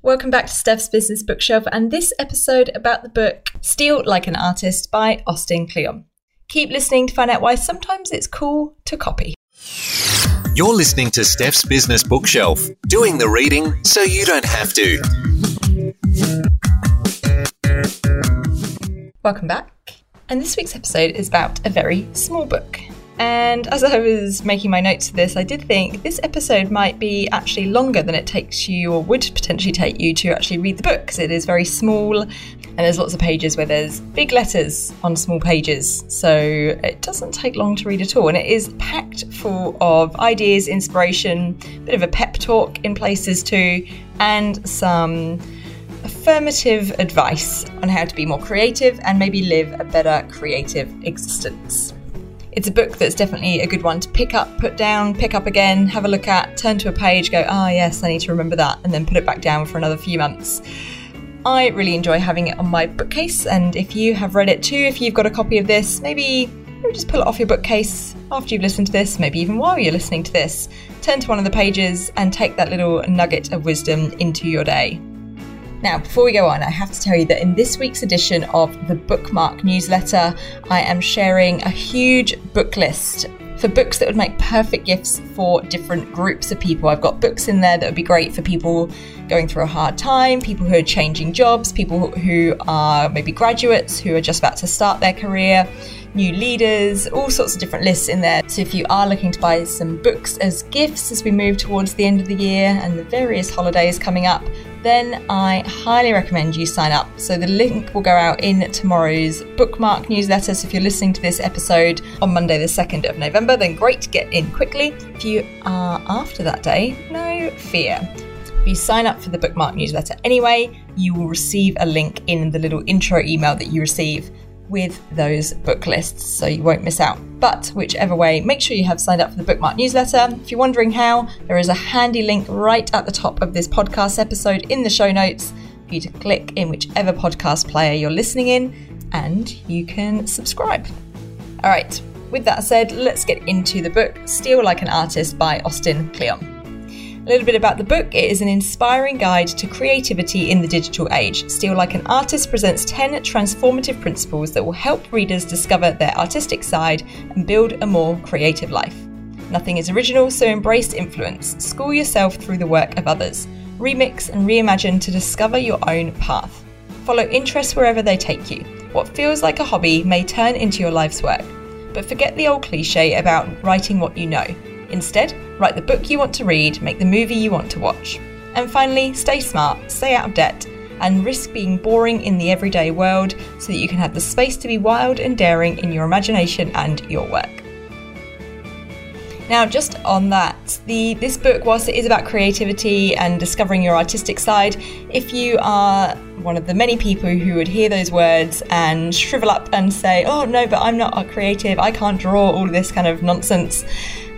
Welcome back to Steph's Business Bookshelf and this episode about the book Steal Like an Artist by Austin Kleon. Keep listening to find out why sometimes it's cool to copy. You're listening to Steph's Business Bookshelf, doing the reading so you don't have to. Welcome back. And this week's episode is about a very small book. And as I was making my notes for this, I did think this episode might be actually longer than it takes you or would potentially take you to actually read the book because it is very small and there's lots of pages where there's big letters on small pages. So it doesn't take long to read at all. And it is packed full of ideas, inspiration, a bit of a pep talk in places too, and some affirmative advice on how to be more creative and maybe live a better creative existence. It's a book that's definitely a good one to pick up, put down, pick up again, have a look at, turn to a page, go, ah, oh, yes, I need to remember that, and then put it back down for another few months. I really enjoy having it on my bookcase, and if you have read it too, if you've got a copy of this, maybe, maybe just pull it off your bookcase after you've listened to this, maybe even while you're listening to this. Turn to one of the pages and take that little nugget of wisdom into your day. Now, before we go on, I have to tell you that in this week's edition of the Bookmark newsletter, I am sharing a huge book list for books that would make perfect gifts for different groups of people. I've got books in there that would be great for people going through a hard time, people who are changing jobs, people who are maybe graduates who are just about to start their career, new leaders, all sorts of different lists in there. So if you are looking to buy some books as gifts as we move towards the end of the year and the various holidays coming up, then I highly recommend you sign up. So the link will go out in tomorrow's bookmark newsletter. So if you're listening to this episode on Monday, the 2nd of November, then great, get in quickly. If you are after that day, no fear. If you sign up for the bookmark newsletter anyway, you will receive a link in the little intro email that you receive with those book lists so you won't miss out. But whichever way, make sure you have signed up for the bookmark newsletter. If you're wondering how, there is a handy link right at the top of this podcast episode in the show notes for you to click in whichever podcast player you're listening in and you can subscribe. All right, with that said, let's get into the book Steal Like an Artist by Austin Kleon. A little bit about the book it is an inspiring guide to creativity in the digital age. Steal Like an Artist presents 10 transformative principles that will help readers discover their artistic side and build a more creative life. Nothing is original, so embrace influence. School yourself through the work of others. Remix and reimagine to discover your own path. Follow interests wherever they take you. What feels like a hobby may turn into your life's work. But forget the old cliche about writing what you know. Instead, write the book you want to read, make the movie you want to watch. And finally, stay smart, stay out of debt, and risk being boring in the everyday world so that you can have the space to be wild and daring in your imagination and your work. Now, just on that, the this book, whilst it is about creativity and discovering your artistic side, if you are one of the many people who would hear those words and shrivel up and say, "Oh no, but I'm not a creative. I can't draw all this kind of nonsense,"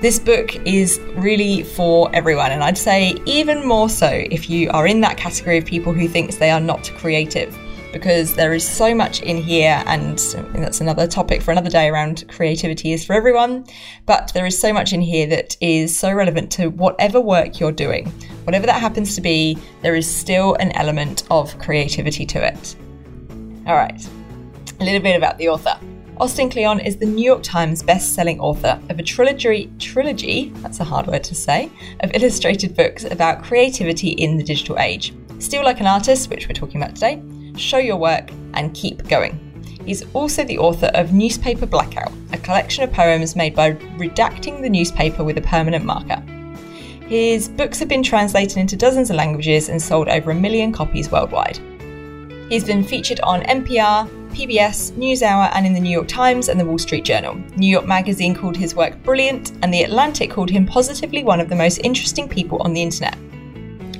This book is really for everyone, and I'd say even more so if you are in that category of people who thinks they are not creative because there is so much in here, and that's another topic for another day around creativity is for everyone. But there is so much in here that is so relevant to whatever work you're doing. Whatever that happens to be, there is still an element of creativity to it. All right, a little bit about the author. Austin Kleon is the New York Times best-selling author of a trilogy, trilogy, that's a hard word to say, of illustrated books about creativity in the digital age. Steal Like an Artist, which we're talking about today, Show Your Work, and Keep Going. He's also the author of Newspaper Blackout, a collection of poems made by redacting the newspaper with a permanent marker. His books have been translated into dozens of languages and sold over a million copies worldwide. He's been featured on NPR, PBS, NewsHour, and in the New York Times and the Wall Street Journal. New York Magazine called his work brilliant, and The Atlantic called him positively one of the most interesting people on the internet.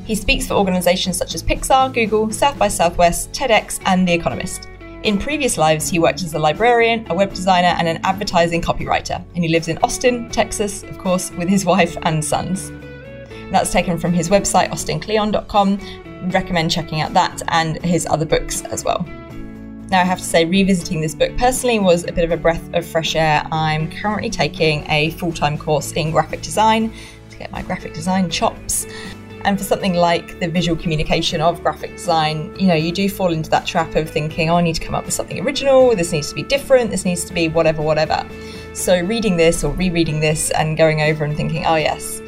He speaks for organisations such as Pixar, Google, South by Southwest, TEDx, and The Economist. In previous lives, he worked as a librarian, a web designer, and an advertising copywriter, and he lives in Austin, Texas, of course, with his wife and sons. That's taken from his website, austinkleon.com. Recommend checking out that and his other books as well. Now, I have to say, revisiting this book personally was a bit of a breath of fresh air. I'm currently taking a full time course in graphic design to get my graphic design chops. And for something like the visual communication of graphic design, you know, you do fall into that trap of thinking, oh, I need to come up with something original, this needs to be different, this needs to be whatever, whatever. So reading this or rereading this and going over and thinking, oh, yes,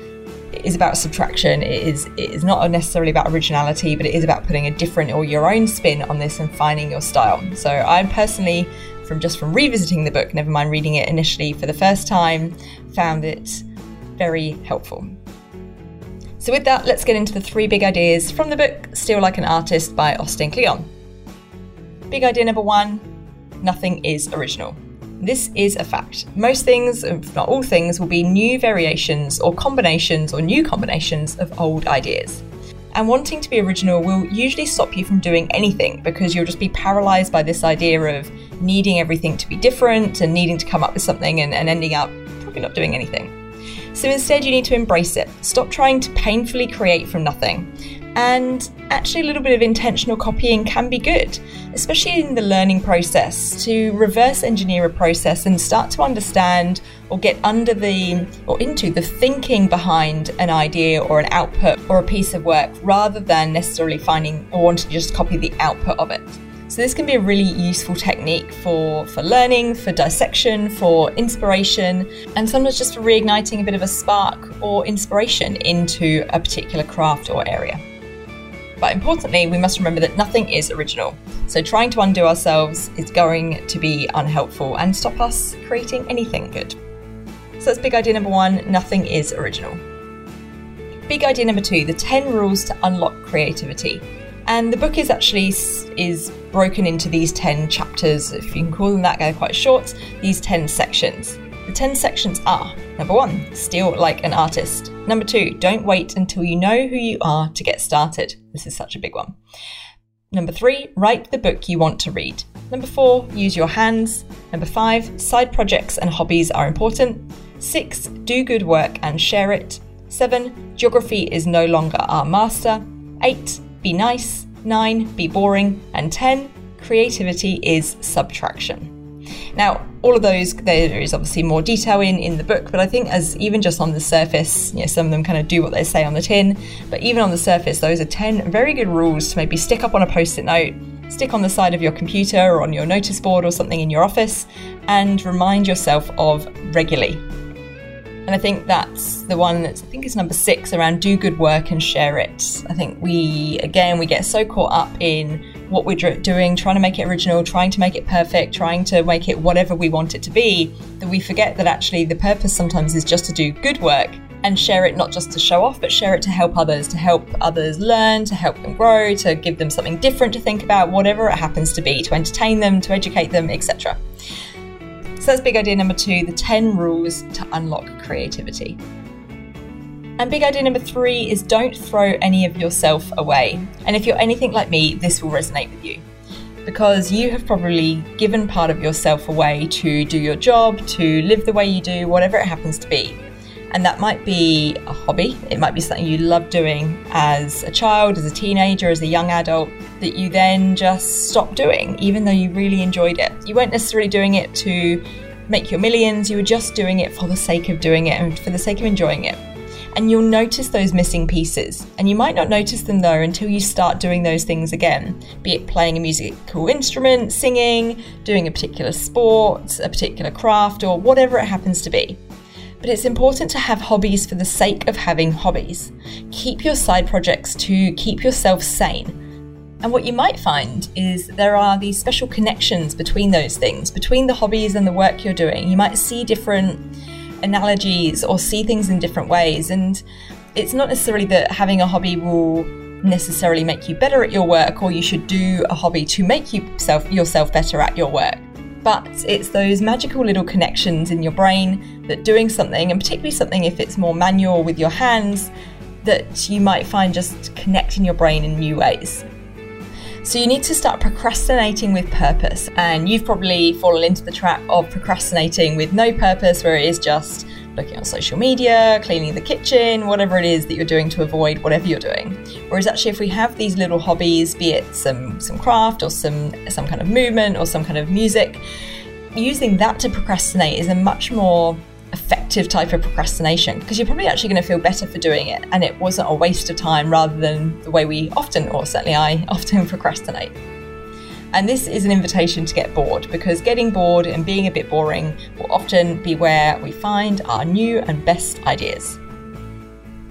is about subtraction. It is it is not necessarily about originality, but it is about putting a different or your own spin on this and finding your style. So I'm personally from just from revisiting the book, never mind reading it initially for the first time, found it very helpful. So, with that, let's get into the three big ideas from the book Steal Like an Artist by Austin Kleon. Big idea number one nothing is original. This is a fact. Most things, if not all things, will be new variations or combinations or new combinations of old ideas. And wanting to be original will usually stop you from doing anything because you'll just be paralyzed by this idea of needing everything to be different and needing to come up with something and, and ending up probably not doing anything. So instead, you need to embrace it. Stop trying to painfully create from nothing. And actually, a little bit of intentional copying can be good, especially in the learning process, to reverse engineer a process and start to understand or get under the or into the thinking behind an idea or an output or a piece of work rather than necessarily finding or wanting to just copy the output of it. So this can be a really useful technique for, for learning, for dissection, for inspiration, and sometimes just for reigniting a bit of a spark or inspiration into a particular craft or area. But importantly, we must remember that nothing is original. So trying to undo ourselves is going to be unhelpful and stop us creating anything good. So that's big idea number one nothing is original. Big idea number two the 10 rules to unlock creativity. And the book is actually is broken into these 10 chapters, if you can call them that, they're quite short, these 10 sections. The 10 sections are number one, steal like an artist. Number two, don't wait until you know who you are to get started. This is such a big one. Number three, write the book you want to read. Number four, use your hands. Number five, side projects and hobbies are important. Six, do good work and share it. Seven, geography is no longer our master. Eight, be nice, 9, be boring, and 10, creativity is subtraction. Now, all of those, there is obviously more detail in in the book, but I think as even just on the surface, you know, some of them kind of do what they say on the tin, but even on the surface, those are 10 very good rules to maybe stick up on a post it note, stick on the side of your computer or on your notice board or something in your office, and remind yourself of regularly. And I think that's the one that's, I think is number six around do good work and share it. I think we, again, we get so caught up in what we're doing, trying to make it original, trying to make it perfect, trying to make it whatever we want it to be, that we forget that actually the purpose sometimes is just to do good work and share it not just to show off, but share it to help others, to help others learn, to help them grow, to give them something different to think about, whatever it happens to be, to entertain them, to educate them, etc. So that's big idea number two the 10 rules to unlock creativity. And big idea number three is don't throw any of yourself away. And if you're anything like me, this will resonate with you. Because you have probably given part of yourself away to do your job, to live the way you do, whatever it happens to be. And that might be a hobby, it might be something you love doing as a child, as a teenager, as a young adult, that you then just stop doing, even though you really enjoyed it. You weren't necessarily doing it to make your millions, you were just doing it for the sake of doing it and for the sake of enjoying it. And you'll notice those missing pieces. And you might not notice them though until you start doing those things again be it playing a musical instrument, singing, doing a particular sport, a particular craft, or whatever it happens to be. But it's important to have hobbies for the sake of having hobbies. Keep your side projects to keep yourself sane. And what you might find is there are these special connections between those things, between the hobbies and the work you're doing. You might see different analogies or see things in different ways. And it's not necessarily that having a hobby will necessarily make you better at your work or you should do a hobby to make yourself yourself better at your work but it's those magical little connections in your brain that doing something, and particularly something if it's more manual with your hands, that you might find just connecting your brain in new ways. So you need to start procrastinating with purpose, and you've probably fallen into the trap of procrastinating with no purpose, where it is just looking on social media, cleaning the kitchen, whatever it is that you're doing to avoid whatever you're doing. Whereas actually if we have these little hobbies, be it some some craft or some some kind of movement or some kind of music, using that to procrastinate is a much more effective type of procrastination because you're probably actually going to feel better for doing it and it wasn't a waste of time rather than the way we often, or certainly I, often procrastinate. And this is an invitation to get bored because getting bored and being a bit boring will often be where we find our new and best ideas.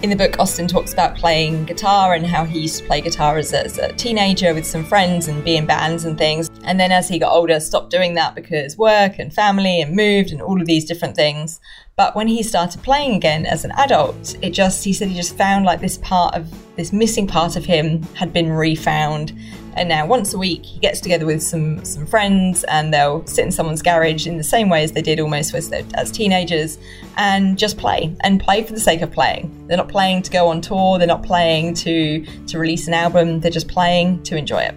In the book, Austin talks about playing guitar and how he used to play guitar as a, as a, teenager with some friends and be in bands and things. And then as he got older, stopped doing that because work and family and moved and all of these different things. But when he started playing again as an adult, it just, he said he just found like this part of, this missing part of him had been refound and now once a week he gets together with some some friends and they'll sit in someone's garage in the same way as they did almost as, as teenagers and just play and play for the sake of playing. They're not playing to go on tour, they're not playing to to release an album, they're just playing to enjoy it.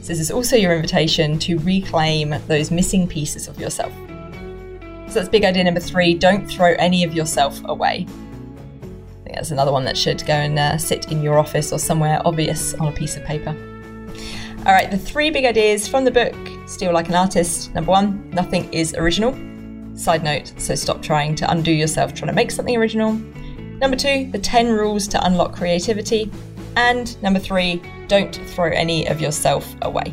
So this is also your invitation to reclaim those missing pieces of yourself. So that's big idea number 3, don't throw any of yourself away. I think that's another one that should go and uh, sit in your office or somewhere obvious on a piece of paper. All right, the three big ideas from the book Steal Like an Artist. Number one, nothing is original. Side note, so stop trying to undo yourself trying to make something original. Number two, the 10 rules to unlock creativity. And number three, don't throw any of yourself away.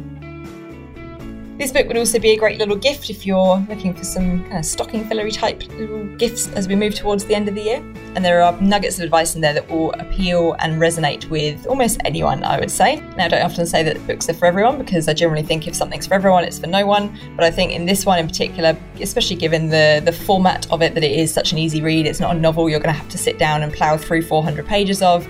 This book would also be a great little gift if you're looking for some kind of stocking fillery type little gifts as we move towards the end of the year. And there are nuggets of advice in there that will appeal and resonate with almost anyone, I would say. Now, I don't often say that books are for everyone because I generally think if something's for everyone, it's for no one. But I think in this one in particular, especially given the, the format of it, that it is such an easy read, it's not a novel you're going to have to sit down and plough through 400 pages of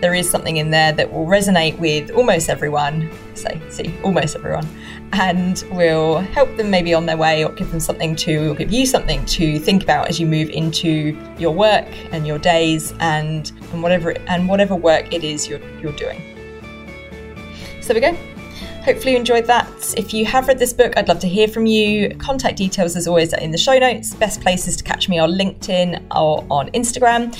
there is something in there that will resonate with almost everyone. Say, see, almost everyone, and will help them maybe on their way, or give them something to, or give you something to think about as you move into your work and your days and and whatever and whatever work it is you're you're doing. So there we go. Hopefully, you enjoyed that. If you have read this book, I'd love to hear from you. Contact details, as always, are in the show notes. Best places to catch me are LinkedIn or on Instagram.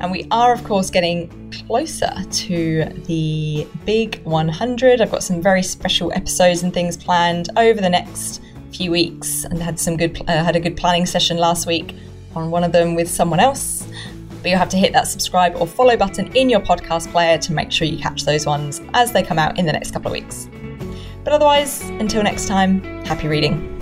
And we are, of course, getting closer to the big 100. I've got some very special episodes and things planned over the next few weeks, and had some good uh, had a good planning session last week on one of them with someone else. But you'll have to hit that subscribe or follow button in your podcast player to make sure you catch those ones as they come out in the next couple of weeks. But otherwise, until next time, happy reading.